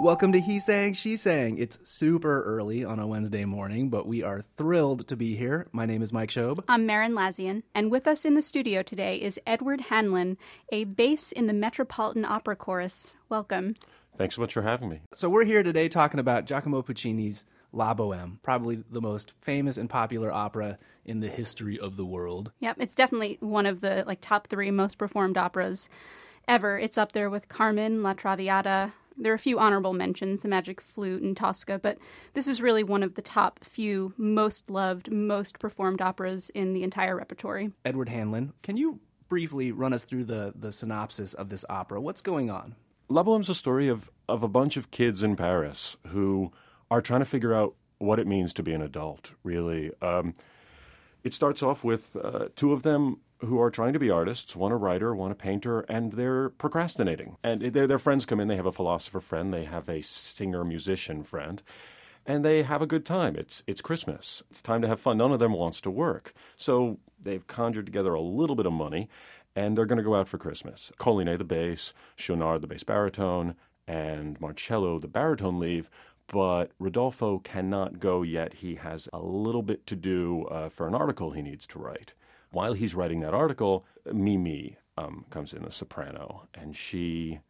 Welcome to He Sang, She Sang. It's super early on a Wednesday morning, but we are thrilled to be here. My name is Mike Schob. I'm Merrin Lazyan, and with us in the studio today is Edward Hanlon, a bass in the Metropolitan Opera Chorus. Welcome. Thanks so much for having me. So we're here today talking about Giacomo Puccini's La Boheme, probably the most famous and popular opera in the history of the world. Yep, it's definitely one of the like top 3 most performed operas ever. It's up there with Carmen, La Traviata, there are a few honorable mentions, The Magic Flute and Tosca, but this is really one of the top few most loved, most performed operas in the entire repertory. Edward Hanlon, can you briefly run us through the, the synopsis of this opera? What's going on? La Boheme's a story of, of a bunch of kids in Paris who are trying to figure out what it means to be an adult, really. Um, it starts off with uh, two of them who are trying to be artists, one a writer, one a painter, and they're procrastinating. And their, their friends come in, they have a philosopher friend, they have a singer musician friend, and they have a good time. It's, it's Christmas. It's time to have fun. None of them wants to work. So they've conjured together a little bit of money, and they're going to go out for Christmas. Colline, the bass, Schaunard, the bass baritone, and Marcello, the baritone leave, but Rodolfo cannot go yet. He has a little bit to do uh, for an article he needs to write while he's writing that article, Mimi um, comes in, a soprano, and she.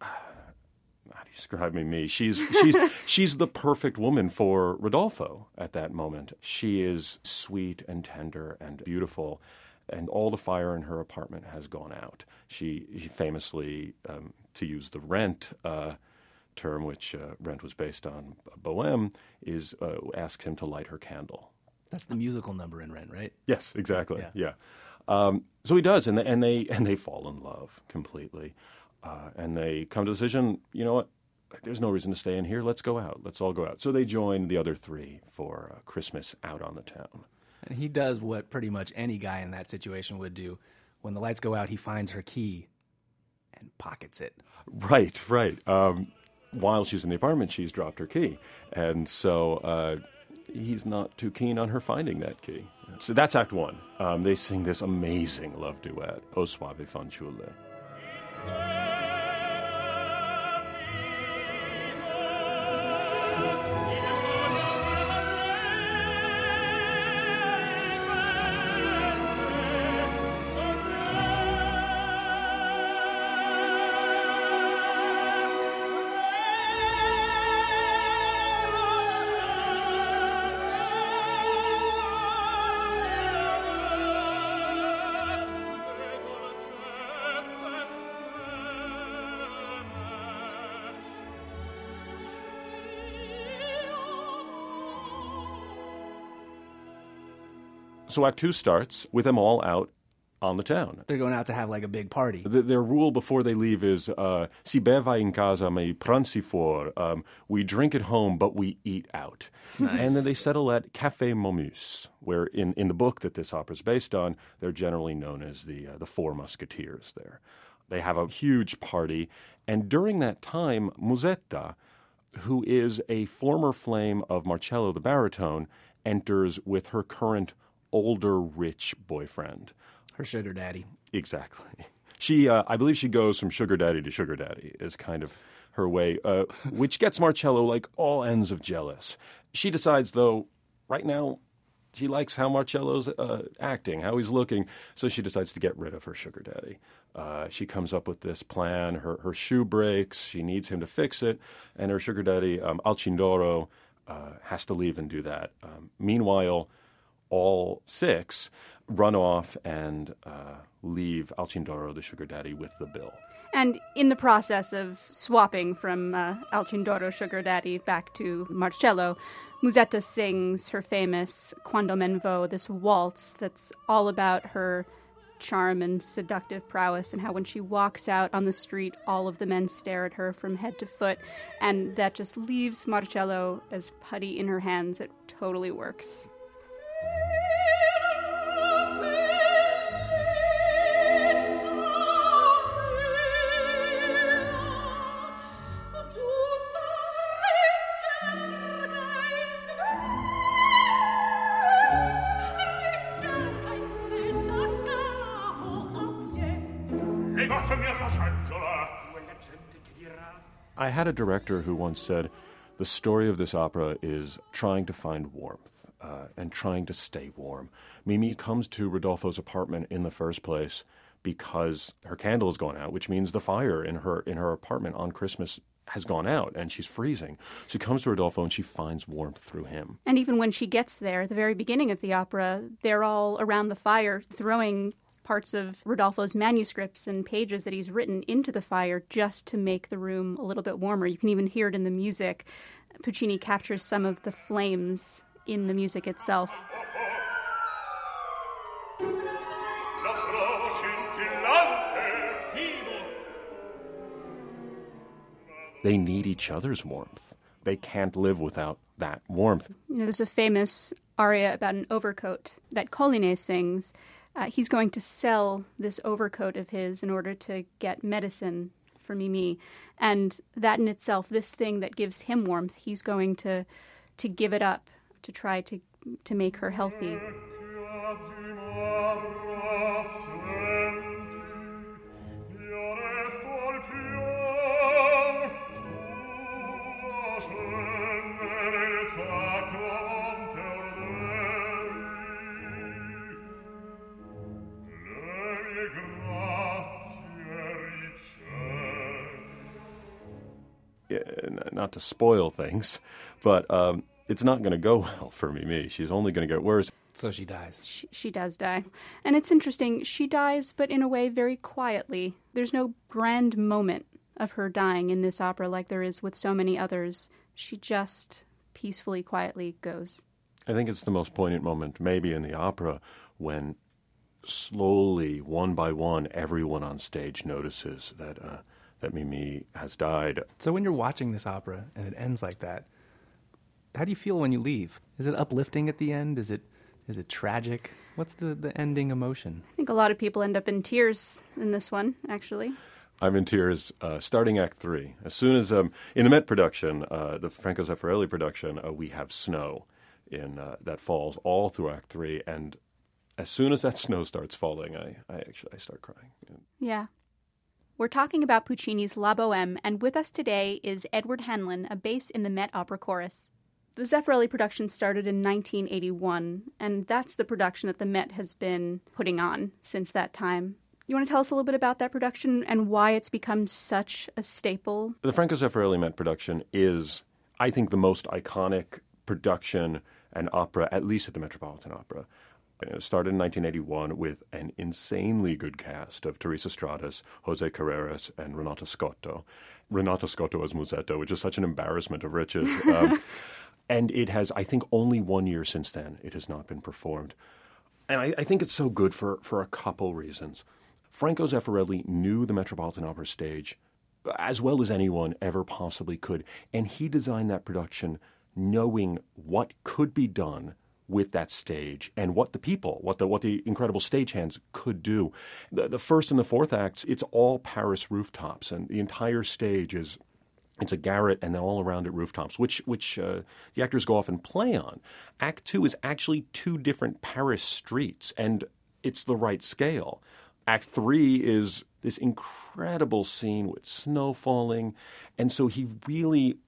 How do you describe Mimi? She's she's she's the perfect woman for Rodolfo at that moment. She is sweet and tender and beautiful, and all the fire in her apartment has gone out. She, she famously, um, to use the rent uh, term, which uh, Rent was based on, Bohème, is uh, asks him to light her candle. That's the musical number in Rent, right? Yes, exactly. Yeah. yeah. Um, so he does, and they, and they and they fall in love completely, uh, and they come to the decision. You know what? There's no reason to stay in here. Let's go out. Let's all go out. So they join the other three for uh, Christmas out on the town. And he does what pretty much any guy in that situation would do. When the lights go out, he finds her key and pockets it. Right, right. Um, while she's in the apartment, she's dropped her key, and so uh, he's not too keen on her finding that key. So that's Act One. Um, they sing this amazing love duet, O Soave Fanciulla. So Act Two starts with them all out on the town. They're going out to have like a big party. The, their rule before they leave is uh, si beva in casa ma pranzi fuor. Um, we drink at home, but we eat out. Nice. And then they settle at Café Momus, where in, in the book that this opera is based on, they're generally known as the, uh, the Four Musketeers there. They have a huge party. And during that time, Musetta, who is a former flame of Marcello the baritone, enters with her current older rich boyfriend. Her sugar daddy. Exactly. She, uh, I believe, she goes from sugar daddy to sugar daddy is kind of her way, uh, which gets Marcello like all ends of jealous. She decides, though, right now she likes how Marcello's uh, acting, how he's looking, so she decides to get rid of her sugar daddy. Uh, she comes up with this plan. Her her shoe breaks. She needs him to fix it, and her sugar daddy um, Alcindoro uh, has to leave and do that. Um, meanwhile, all six run off and uh, leave Alcindoro, the sugar daddy, with the bill. And in the process of swapping from uh, Alcindoro sugar daddy back to Marcello, Musetta sings her famous Quando men vo, this waltz that's all about her charm and seductive prowess, and how when she walks out on the street, all of the men stare at her from head to foot, and that just leaves Marcello as putty in her hands. It totally works. I had a director who once said, The story of this opera is trying to find warmth uh, and trying to stay warm. Mimi comes to Rodolfo's apartment in the first place because her candle has gone out, which means the fire in her in her apartment on Christmas has gone out and she's freezing. She comes to Rodolfo and she finds warmth through him. And even when she gets there, at the very beginning of the opera, they're all around the fire throwing parts of Rodolfo's manuscripts and pages that he's written into the fire just to make the room a little bit warmer. You can even hear it in the music. Puccini captures some of the flames in the music itself. They need each other's warmth. They can't live without that warmth. You know, there's a famous aria about an overcoat that Colline sings uh, he's going to sell this overcoat of his in order to get medicine for Mimi. And that in itself, this thing that gives him warmth, he's going to to give it up to try to to make her healthy. not to spoil things, but um, it's not going to go well for Mimi. She's only going to get worse. So she dies. She, she does die. And it's interesting. She dies, but in a way very quietly. There's no grand moment of her dying in this opera like there is with so many others. She just peacefully, quietly goes. I think it's the most poignant moment, maybe in the opera, when slowly, one by one, everyone on stage notices that uh, that Mimi has died. So when you're watching this opera and it ends like that, how do you feel when you leave? Is it uplifting at the end? Is it is it tragic? What's the, the ending emotion? I think a lot of people end up in tears in this one, actually. I'm in tears uh, starting Act Three. As soon as um, in the Met production, uh, the Franco Zeffirelli production, uh, we have snow in uh, that falls all through Act Three, and as soon as that snow starts falling, I, I actually I start crying. Yeah, we're talking about Puccini's La Boheme, and with us today is Edward Hanlon, a bass in the Met Opera Chorus. The Zeffirelli production started in 1981, and that's the production that the Met has been putting on since that time. You want to tell us a little bit about that production and why it's become such a staple? The Franco Zeffirelli Met production is, I think, the most iconic production and opera, at least at the Metropolitan Opera. It started in 1981 with an insanely good cast of Teresa Stratas, Jose Carreras, and Renata Scotto. Renata Scotto as Musetta, which is such an embarrassment of riches. Um, and it has, I think, only one year since then it has not been performed. And I, I think it's so good for, for a couple reasons. Franco Zeffirelli knew the Metropolitan Opera stage as well as anyone ever possibly could. And he designed that production knowing what could be done with that stage and what the people, what the what the incredible stagehands could do. The, the first and the fourth acts, it's all Paris rooftops, and the entire stage is it's a garret and then all around it rooftops, which which uh, the actors go off and play on. Act two is actually two different Paris streets, and it's the right scale. Act three is this incredible scene with snow falling, and so he really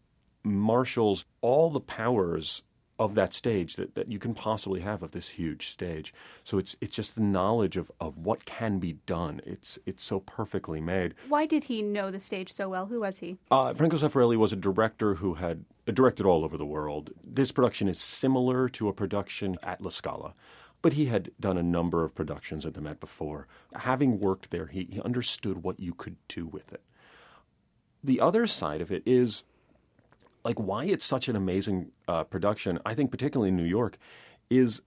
marshals all the powers of that stage that, that you can possibly have of this huge stage. So it's it's just the knowledge of, of what can be done. It's it's so perfectly made. Why did he know the stage so well? Who was he? Uh, Franco Zeffirelli was a director who had directed all over the world. This production is similar to a production at La Scala. But he had done a number of productions at the Met before. Having worked there, he, he understood what you could do with it. The other side of it is like why it's such an amazing uh, production. I think particularly in New York is,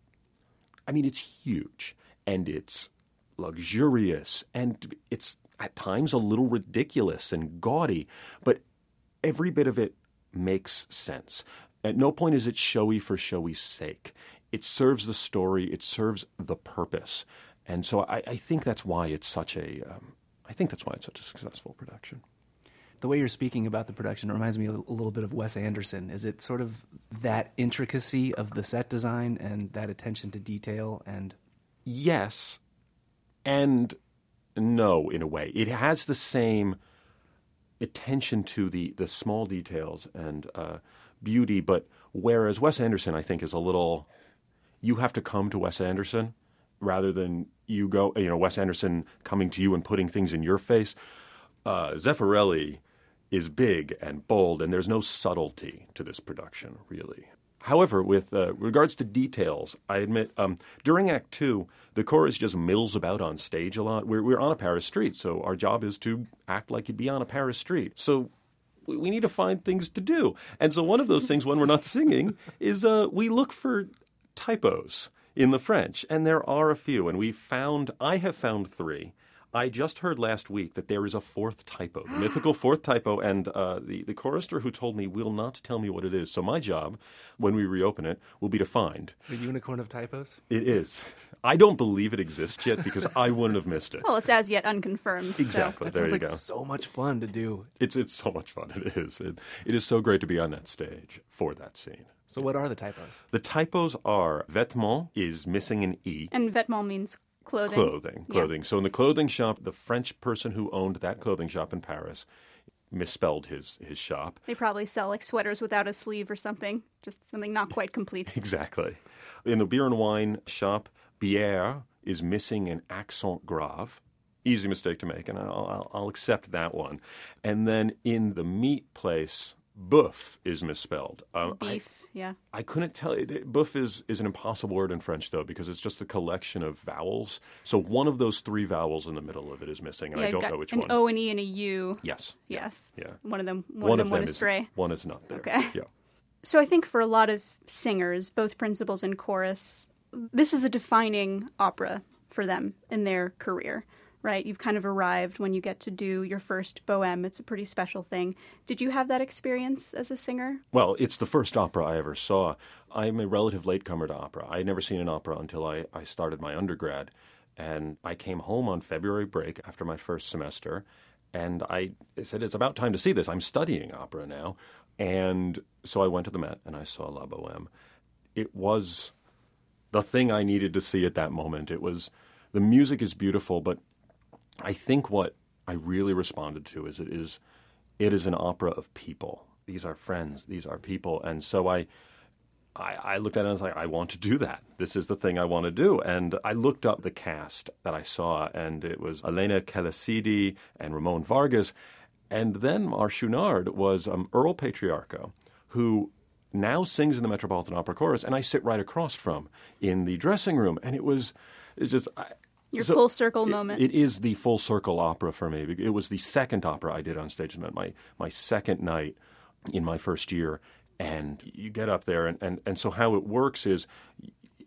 I mean, it's huge and it's luxurious and it's at times a little ridiculous and gaudy, but every bit of it makes sense. At no point is it showy for showy's sake. It serves the story. It serves the purpose, and so I, I think that's why it's such a. Um, I think that's why it's such a successful production the way you're speaking about the production reminds me a little bit of Wes Anderson. Is it sort of that intricacy of the set design and that attention to detail and yes and no in a way. It has the same attention to the the small details and uh, beauty. But whereas Wes Anderson, I think, is a little you have to come to Wes Anderson rather than you go, you know, Wes Anderson coming to you and putting things in your face. Uh, Zeffirelli is big and bold, and there's no subtlety to this production, really. However, with uh, regards to details, I admit um, during Act Two, the chorus just mills about on stage a lot. We're, we're on a Paris street, so our job is to act like you'd be on a Paris street. So we, need to find things to do. And so one of those things when we're not singing is uh, we look for typos in the French, and there are a few. And we found, I have found three. I just heard last week that there is a fourth typo, the mythical fourth typo, and uh, the, the chorister who told me will not tell me what it is. So my job, when we reopen it, will be to find. The unicorn of typos? It is. I don't believe it exists yet because I wouldn't have missed it. Well, it's as yet unconfirmed. so- Exactly. That there sounds you like go. so much fun to do. It's it's so much fun. It is. It, it is so great to be on that stage for that scene. So, what are the typos? The typos are vêtement is missing an e. And vêtement means clothing. Clothing, Yeah. So in the clothing shop, the French person who owned that clothing shop in Paris misspelled his his shop. They probably sell like sweaters without a sleeve or something, just something not quite complete. Exactly. In the beer and wine shop, bière is missing an accent grave. Easy mistake to make, and I'll, I'll, I'll accept that one. And then in the meat place, boeuf is misspelled. Um, I- Beef, yeah. I couldn't tell. It, boeuf is, is an impossible word in French, though, because it's just a collection of vowels. So one of those three vowels in the middle of it is missing, and yeah I don't know which an one. O and E and a U. yes. Yes. Yeah. One of them. One, of them went is astray. one is not there. Okay. Yeah. So I think for a lot of singers, both principals and chorus, this is a defining opera for them in their career, right? You've kind of arrived when you get to do your first bohème. It's a pretty special thing. Did you have that experience as a singer? Well, it's the first opera I ever saw. I'm a relative latecomer to opera. I had never seen an opera until I, I started my undergrad. And I came home on February break after my first semester. And I said, it's about time to see this. I'm studying opera now. And so I went to the Met and I saw La Boheme. It was the thing I needed to see at that moment. It was the music is beautiful, but I think what I really responded to is it is it is an opera of people. These are friends. These are people, and so I. I, I looked at it and I was like, I want to do that. This is the thing I want to do. And I looked up the cast that I saw, and it was Elena Calasidi and Ramon Vargas. And then our was um, Earle Patriarco, who now sings in the Metropolitan Opera Chorus, and I sit right across from in the dressing room. And it was, it's just. I, Your so full circle it- moment. It is the full circle opera for me. It was the second opera I did on stage. My my second night in my first year, and you get up there, and, and, and so how it works is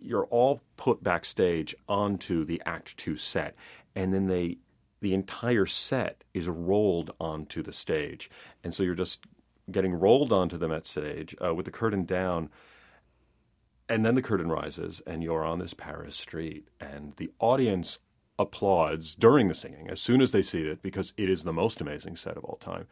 you're all put backstage onto the Act Two set, and then they the entire set is rolled onto the stage, and so you're just getting rolled onto the Met stage uh, with the curtain down and then the curtain rises and you're on this Paris street and the audience applauds during the singing as soon as they see it because it is the most amazing set of all time.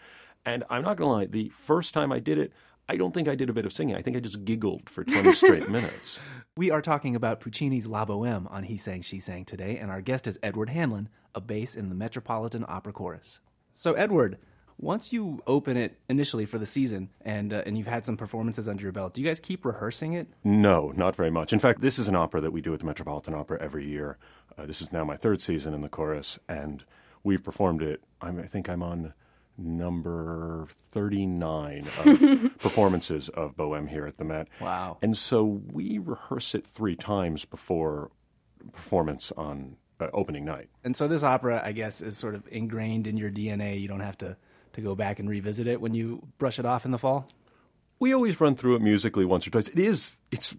And I'm not going to lie, the first time I did it, I don't think I did a bit of singing. I think I just giggled for 20 straight minutes. We are talking about Puccini's La Boheme on He Sang, She Sang today, and our guest is Edward Hanlon, a bass in the Metropolitan Opera Chorus. So, Edward, once you open it initially for the season and uh, and you've had some performances under your belt, do you guys keep rehearsing it? No, not very much. In fact, this is an opera that we do at the Metropolitan Opera every year. Uh, this is now my third season in the chorus, and we've performed it. I'm, I think I'm on number 39 of performances of Bohème here at the Met. Wow. And so we rehearse it three times before performance on uh, opening night. And so this opera, I guess, is sort of ingrained in your DNA. You don't have to to go back and revisit it when you brush it off in the fall. We always run through it musically once or twice. It is, it's,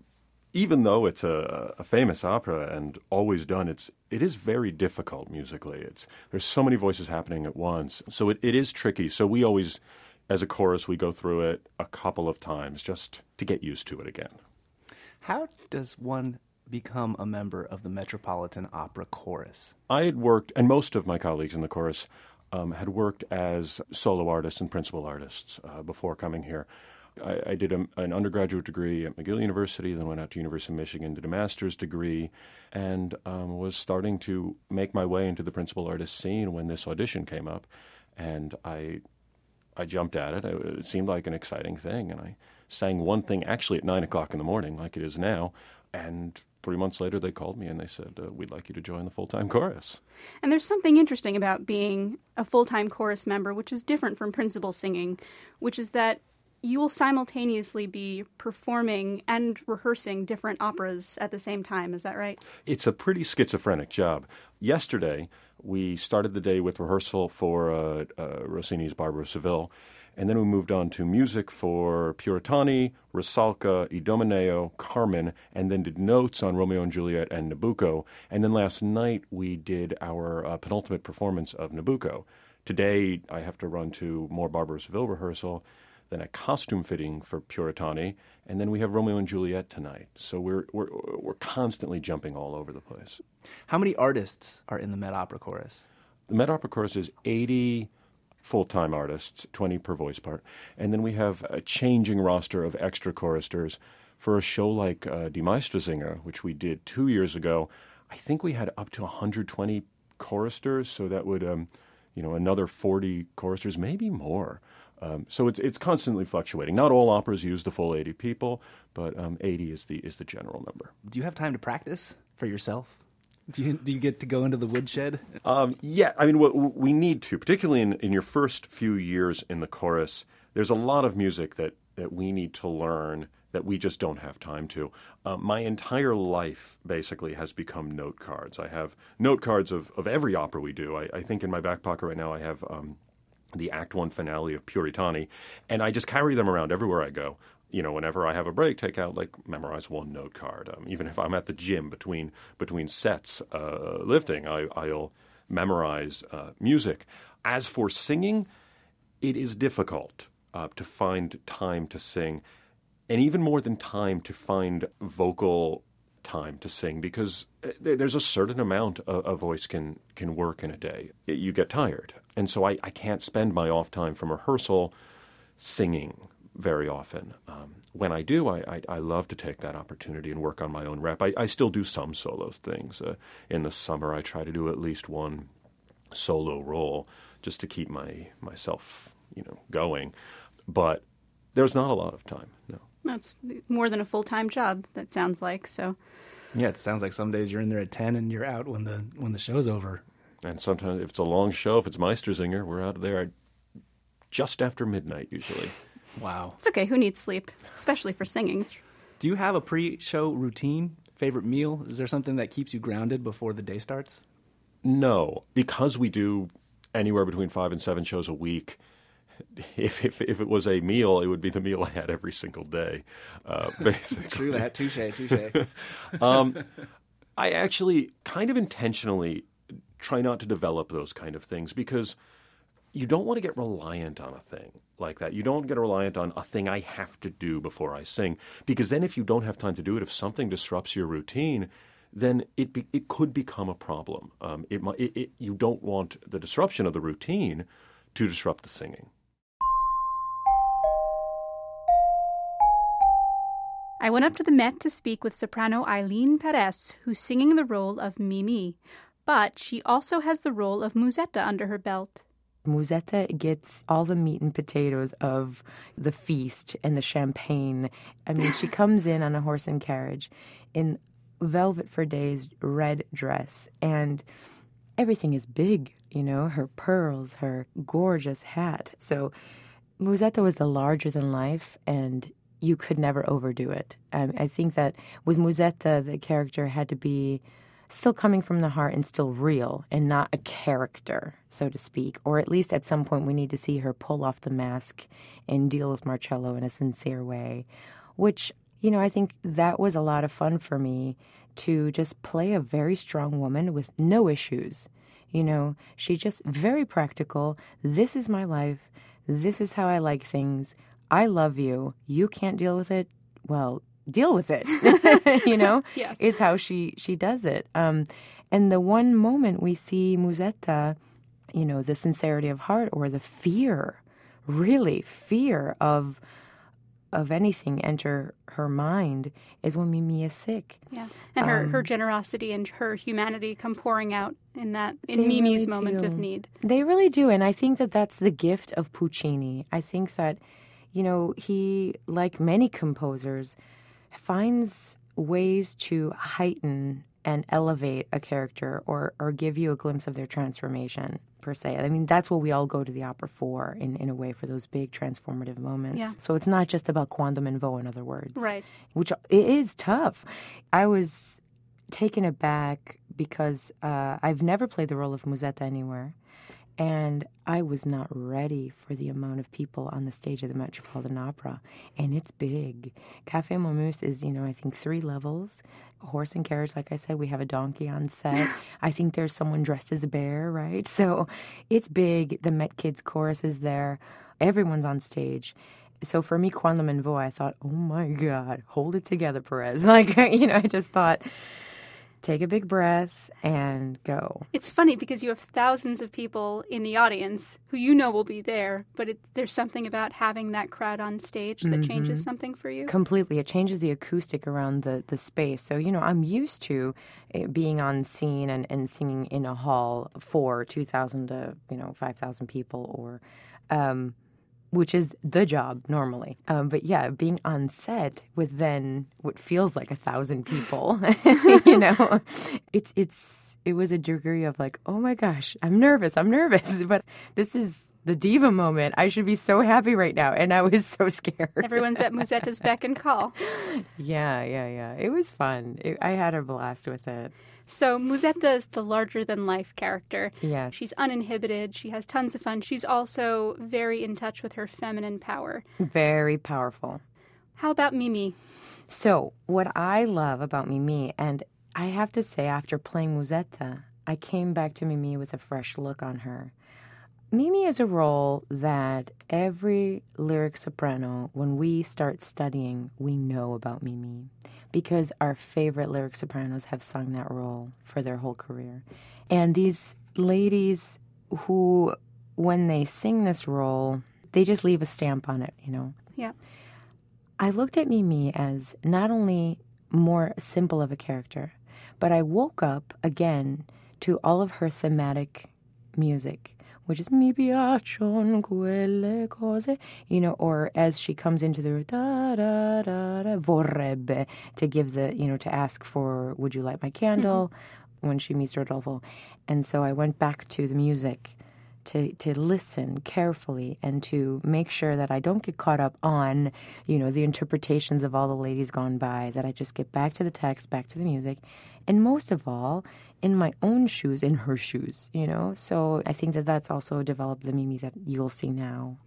even though it's a, a famous opera and always done, it's, it is very difficult musically. It's, there's so many voices happening at once. So it, it is tricky. So we always, as a chorus, we go through it a couple of times just to get used to it again. How does one become a member of the Metropolitan Opera Chorus? I had worked, and most of my colleagues in the chorus um, had worked as solo artists and principal artists uh, before coming here. I, I did a, an undergraduate degree at McGill University, then went out to University of Michigan, did a master's degree, and um, was starting to make my way into the principal artist scene when this audition came up. And I I jumped at it. It seemed like an exciting thing, and I sang one thing actually at nine o'clock in the morning, like it is now. And three months later, they called me and they said, uh, "We'd like you to join the full time chorus." And there's something interesting about being a full time chorus member, which is different from principal singing, which is that you will simultaneously be performing and rehearsing different operas at the same time. Is that right? It's a pretty schizophrenic job. Yesterday, we started the day with rehearsal for uh, uh, Rossini's Barber of Seville, and then we moved on to music for Puritani, Rusalka, Idomeneo, Carmen, and then did notes on Romeo and Juliet and Nabucco. And then last night we did our uh, penultimate performance of Nabucco. Today I have to run to more Seville rehearsal then a costume fitting for Puritani, and then we have Romeo and Juliet tonight. So we're we're we're constantly jumping all over the place. How many artists are in the Met Opera Chorus? The Met Opera Chorus is eighty full-time artists, twenty per voice part, and then we have a changing roster of extra choristers. For a show like uh, Die Meistersinger, which we did two years ago, I think we had up to 120 choristers, so that would, um, you know, another 40 choristers, maybe more. Um, so it's it's constantly fluctuating. Not all operas use the full 80 people, but um, 80 is the is the general number. Do you have time to practice for yourself? Do you, do you get to go into the woodshed? Um, yeah, I mean, we need to, particularly in, in your first few years in the chorus, there's a lot of music that, that we need to learn that we just don't have time to. Uh, my entire life basically has become note cards. I have note cards of, of every opera we do. I, I think in my back pocket right now I have um, the Act One finale of Puritani, and I just carry them around everywhere I go. You know, whenever I have a break, take out like memorize one note card. Um, even if I'm at the gym between between sets uh, lifting, I, will memorize uh, music. As for singing, it is difficult uh, to find time to sing, and even more than time to find vocal time to sing because uh, there's a certain amount a, a voice can can work in a day. You get tired, and so I, I can't spend my off time from rehearsal singing very often. Um, when I do, I, I, I, love to take that opportunity and work on my own rep. I, I still do some solo things. Uh, in the summer, I try to do at least one solo role just to keep my myself you know going. But there's not a lot of time. No. That's more than a full time job. That sounds like so. Yeah, it sounds like some days you're in there at ten and you're out when the when the show's over. And sometimes if it's a long show, if it's Meistersinger, we're out of there just after midnight usually. Wow. It's okay. Who needs sleep, especially for singing? Do you have a pre-show routine? Favorite meal? Is there something that keeps you grounded before the day starts? No, because we do anywhere between five and seven shows a week if, if, if it was a meal, it would be the meal I had every single day, uh, basically. True that. Touche, touche. um, I actually kind of intentionally try not to develop those kind of things because you don't want to get reliant on a thing like that. You don't get reliant on a thing I have to do before I sing because then if you don't have time to do it, if something disrupts your routine, then it be, it could become a problem. Um, it, it, it, you don't want the disruption of the routine to disrupt the singing. I went up to the Met to speak with soprano Ailyn Pérez, who's singing the role of Mimi, but she also has the role of Musetta under her belt. Musetta gets all the meat and potatoes of the feast and the champagne. I mean, she comes in on a horse and carriage in velvet for days red dress and everything is big, you know, her pearls, her gorgeous hat. So Musetta was the larger than life and you could never overdo it. Um, I think that with Musetta, the character had to be still coming from the heart and still real and not a character, so to speak. Or at least at some point, we need to see her pull off the mask and deal with Marcello in a sincere way, which, you know, I think that was a lot of fun for me to just play a very strong woman with no issues. You know, she just very practical. This is my life. This is how I like things. I love you. You can't deal with it. Well, deal with it. you know, yes. is how she she does it. Um, and the one moment we see Musetta, you know, the sincerity of heart or the fear, really fear of of anything enter her mind is when Mimi is sick. Yeah, and her, Um, her generosity and her humanity come pouring out in that in Mimi's really moment of need. They really do, and I think that that's the gift of Puccini. I think that, you know, he, like many composers, finds ways to heighten and elevate a character or or give you a glimpse of their transformation per se. I mean, that's what we all go to the opera for, in in a way, for those big transformative moments. Yeah. So it's not just about quando men vo, in other words, Right. Which it is tough. I was taken aback because uh, I've never played the role of Musetta anywhere. And I was not ready for the amount of people on the stage of the Metropolitan Opera. And it's big. Cafe Momus is, you know, I think three levels. Horse and carriage, like I said, we have a donkey on set. I think there's someone dressed as a bear, right? So it's big. The Met Kids chorus is there. Everyone's on stage. So for me, Quando Men Vo, I thought, oh my God, hold it together, Pérez. Like, you know, I just thought, take a big breath and go. It's funny because you have thousands of people in the audience who you know will be there, but it, there's something about having that crowd on stage that Mm-hmm. changes something for you. completely it changes the acoustic around the, the space so you know i'm used to eh, being on scene and, and singing in a hall for 2000 to you know 5000 people or um, which is the job normally um, but yeah being on set with then what feels like a thousand people you know it's it's it was a degree of like oh my gosh i'm nervous i'm nervous but this is the diva moment i should be so happy right now and i was so scared Everyone's at Musetta's beck and call. yeah, yeah, yeah. It was fun. It, I had a blast with it. So Musetta is the larger than life character. Yeah. She's uninhibited. She has tons of fun. She's also very in touch with her feminine power. Very powerful. How about Mimi? So, what I love about Mimi, and I have to say, after playing Musetta, I came back to Mimi with a fresh look on her. Mimi is a role that every lyric soprano, when we start studying, we know about Mimi because our favorite lyric sopranos have sung that role for their whole career. And these ladies who, when they sing this role, they just leave a stamp on it, you know. Yeah. I looked at Mimi as not only more simple of a character, but I woke up again to all of her thematic music, which is mi piacciono quelle cose, you know, or as she comes into the da da da da vorrebbe to give the, you know, to ask for would you light my candle? Mm-hmm. When she meets Rodolfo, and so I went back to the music to to listen carefully and to make sure that I don't get caught up on, you know, the interpretations of all the ladies gone by, that I just get back to the text, back to the music, and most of all, in my own shoes, in her shoes, you know? So I think that that's also developed the Mimi that you'll see now.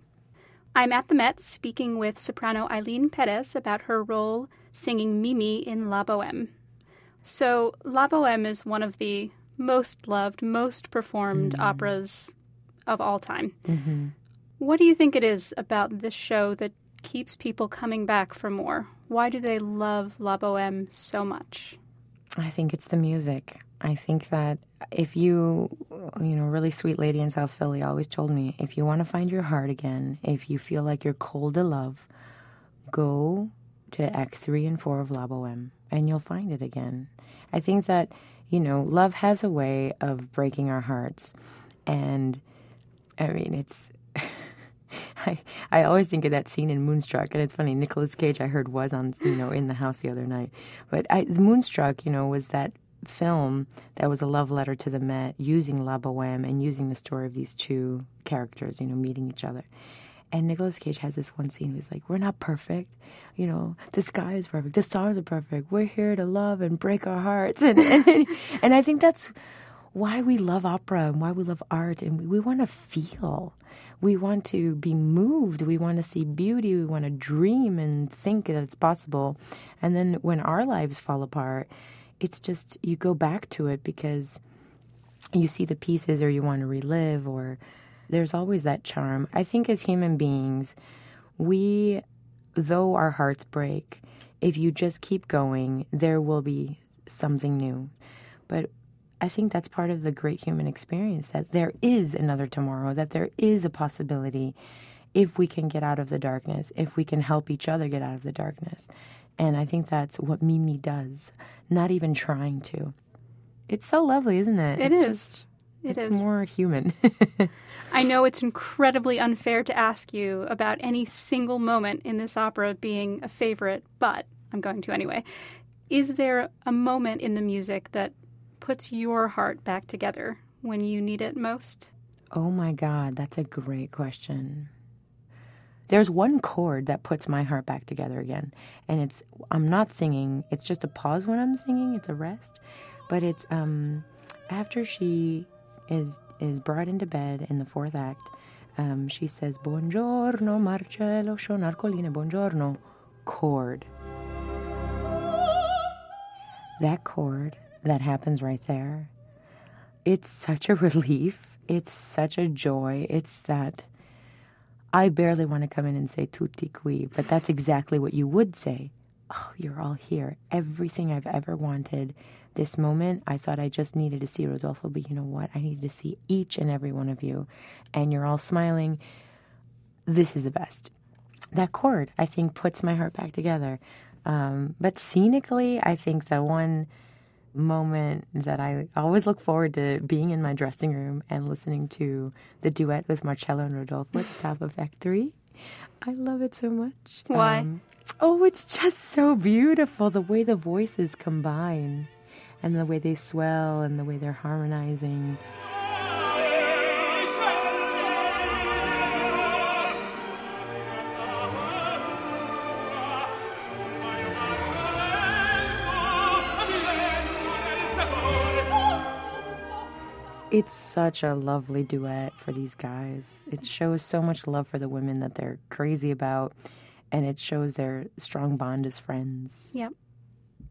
I'm at the Met speaking with soprano Ailyn Pérez about her role singing Mimi in La Boheme. So, La Boheme is one of the most loved, most performed mm. operas of all time. Mm-hmm. What do you think it is about this show that keeps people coming back for more? Why do they love La Boheme so much? I think it's the music. I think that if you, you know, really sweet lady in South Philly always told me, if you want to find your heart again, if you feel like you're cold to love, go to Act Three and Four of La Boheme, and you'll find it again. I think that you know, love has a way of breaking our hearts, and I mean, it's. I, I always think of that scene in Moonstruck, and it's funny. Nicolas Cage, I heard, was on you know in the house the other night, but I, Moonstruck, you know, was that film that was a love letter to the Met, using La Boheme and using the story of these two characters, you know, meeting each other. And Nicolas Cage has this one scene. He's like, "We're not perfect, you know. The sky is perfect. The stars are perfect. We're here to love and break our hearts." And and, and I think that's why we love opera and why we love art, and we, we want to feel. We want to be moved. We want to see beauty. We want to dream and think that it's possible. And then when our lives fall apart, it's just you go back to it because you see the pieces or you want to relive or there's always that charm. I think as human beings, we, though our hearts break, if you just keep going, there will be something new. But I think that's part of the great human experience that there is another tomorrow, that there is a possibility. if we can get out of the darkness, if we can help each other get out of the darkness. And I think that's what Mimi does, not even trying to. It's so lovely, isn't it? It it's is. Just, It it's is. more human. I know it's incredibly unfair to ask you about any single moment in this opera being a favorite, but I'm going to anyway. Is there a moment in the music that puts your heart back together when you need it most? oh my God, that's a great question. There's one chord that puts my heart back together again. And it's, I'm not singing, it's just a pause when I'm singing, it's a rest. But it's um, after she is, is brought into bed in the fourth act, um, she says, Buongiorno, Marcello, Schaunard, Colline, buongiorno, chord. That chord that happens right there, it's such a relief. It's such a joy. It's that I barely want to come in and say tutti qui, but that's exactly what you would say. Oh, you're all here. Everything I've ever wanted. This moment, I thought I just needed to see Rodolfo, but you know what? I needed to see each and every one of you. And you're all smiling. This is the best. That chord, I think, puts my heart back together. Um, but scenically, I think the one moment that I always look forward to being in my dressing room and listening to the duet with Marcello and Rodolfo at the top of Act Three. I love it so much. Why? Um, oh, it's just so beautiful the way the voices combine and the way they swell and the way they're harmonizing. It's such a lovely duet for these guys. It shows so much love for the women that they're crazy about, and it shows their strong bond as friends. Yep.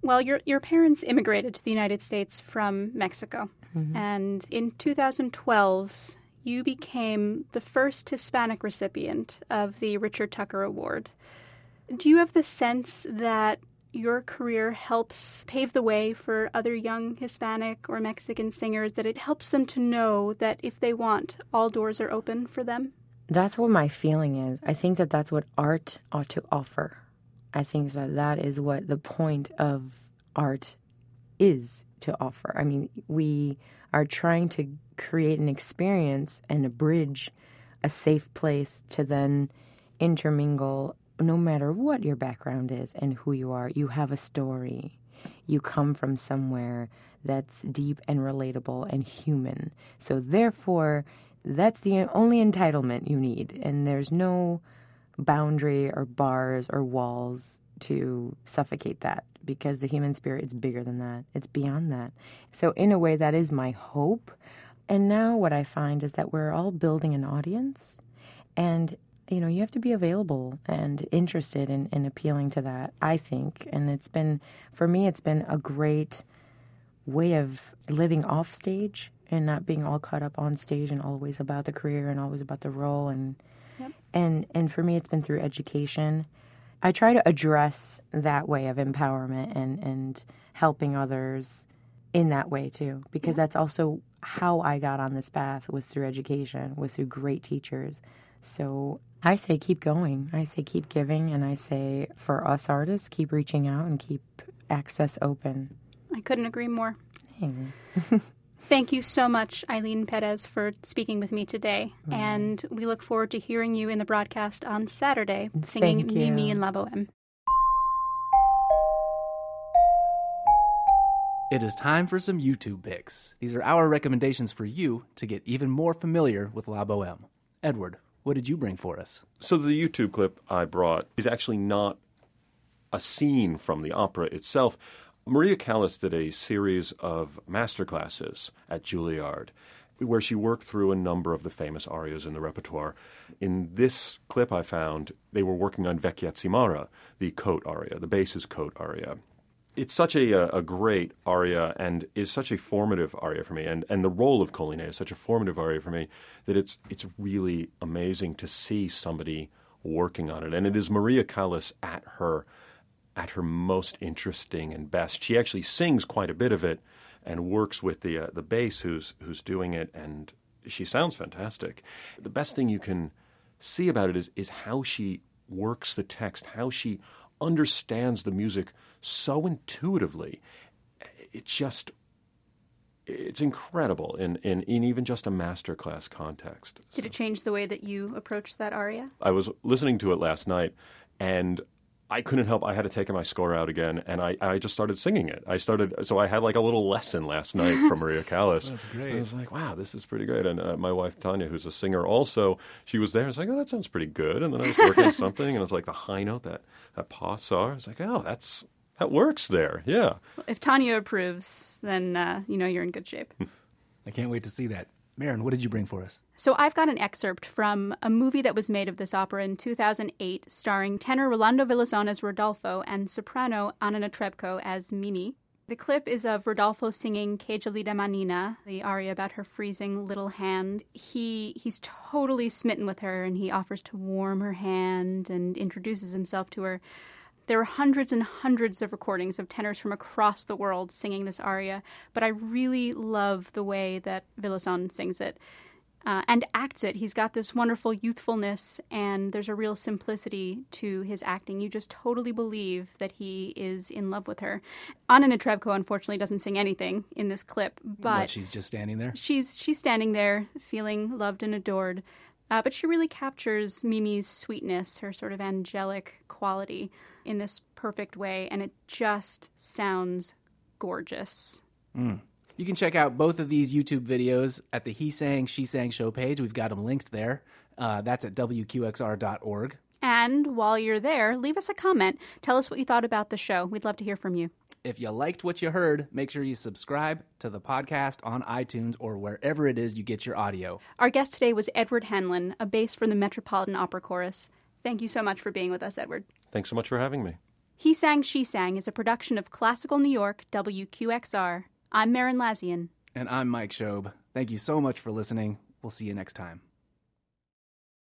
Well, your your parents immigrated to the United States from Mexico, mm-hmm. and in 2012, you became the first Hispanic recipient of the Richard Tucker Award. Do you have the sense that your career helps pave the way for other young Hispanic or Mexican singers? That it helps them to know that if they want, all doors are open for them. That's what my feeling is. I think that that's what art ought to offer. I think that that is what the point of art is to offer. I mean, we are trying to create an experience and a bridge, a safe place to then intermingle no matter what your background is and who you are. You have a story. You come from somewhere that's deep and relatable and human. So, therefore, that's the only entitlement you need. And there's no boundary or bars or walls to suffocate that because the human spirit is bigger than that. It's beyond that. So, in a way, that is my hope. And now, what I find is that we're all building an audience, and you know, you have to be available and interested in, in appealing to that, I think. And it's been, for me, it's been a great way of living off stage and not being all caught up on stage and always about the career and always about the role. And and and for me it's been through education. I try to address that way of empowerment and and helping others in that way too because that's also how i got on this path was through education was through great teachers. So i say keep going i say keep giving and i say for us artists keep reaching out and keep access open I couldn't agree more. Dang. Thank you so much, Ailyn Pérez, for speaking with me today. And we look forward to hearing you in the broadcast on Saturday, singing Thank Mimi you. and La Boheme. It is time for some YouTube picks. These are our recommendations for you to get even more familiar with La Boheme. Edward, what did you bring for us? So the YouTube clip I brought is actually not a scene from the opera itself. Maria Callas did a series of masterclasses at Juilliard where she worked through a number of the famous arias in the repertoire. In this clip I found, they were working on Vecchia zimarra, the coat aria, the bass's coat aria. It's such a, a great aria and is such a formative aria for me, and, and the role of Colline is such a formative aria for me that it's it's really amazing to see somebody working on it. And it is Maria Callas at her at her most interesting and best. She actually sings quite a bit of it and works with the uh, the bass who's who's doing it, and she sounds fantastic. The best thing you can see about it is is how she works the text, how she understands the music so intuitively. It just it's incredible in, in, in even just a masterclass context. Did it change the way that you approached that aria? I was listening to it last night and I couldn't help. I had to take my score out again, and I, I just started singing it. I started, so I had like a little lesson last night from Maria Callas. That's great. And I was like, wow, this is pretty great. And uh, my wife Tanya, who's a singer, also she was there. I was like, oh, that sounds pretty good. And then I was working on something, and it was like the high note that that pa saw. I was like, oh, that's that works there. Yeah. If Tanya approves, then uh, you know you're in good shape. I can't wait to see that. Merrin, what did you bring for us? So I've got an excerpt from a movie that was made of this opera in 2008, starring tenor Rolando Villazón as Rodolfo and soprano Anna Netrebko as Mimi. The clip is of Rodolfo singing gelida manina, the aria about her freezing little hand. He he's totally smitten with her and he offers to warm her hand and introduces himself to her. There are hundreds and hundreds of recordings of tenors from across the world singing this aria, but I really love the way that Villazón sings it uh, and acts it. He's got this wonderful youthfulness, and there's a real simplicity to his acting. You just totally believe that he is in love with her. Anna Netrebko, unfortunately, doesn't sing anything in this clip, but What, she's just standing there? she's she's standing there feeling loved and adored. Uh, but she really captures Mimi's sweetness, her sort of angelic quality, in this perfect way, and it just sounds gorgeous. You can check out both of these YouTube videos at the He Sang, She Sang show page. We've got them linked there. Uh, that's at WQXR.org. And while you're there, leave us a comment. Tell us what you thought about the show. We'd love to hear from you. If you liked what you heard, make sure you subscribe to the podcast on iTunes or wherever it is you get your audio. Our guest today was Edward Hanlon, a bass from the Metropolitan Opera Chorus. Thank you so much for being with us, Edward. Thanks so much for having me. He Sang, She Sang is a production of Classical New York, WQXR. I'm Merrin Lazyan. And I'm Mike Schob. Thank you so much for listening. We'll see you next time.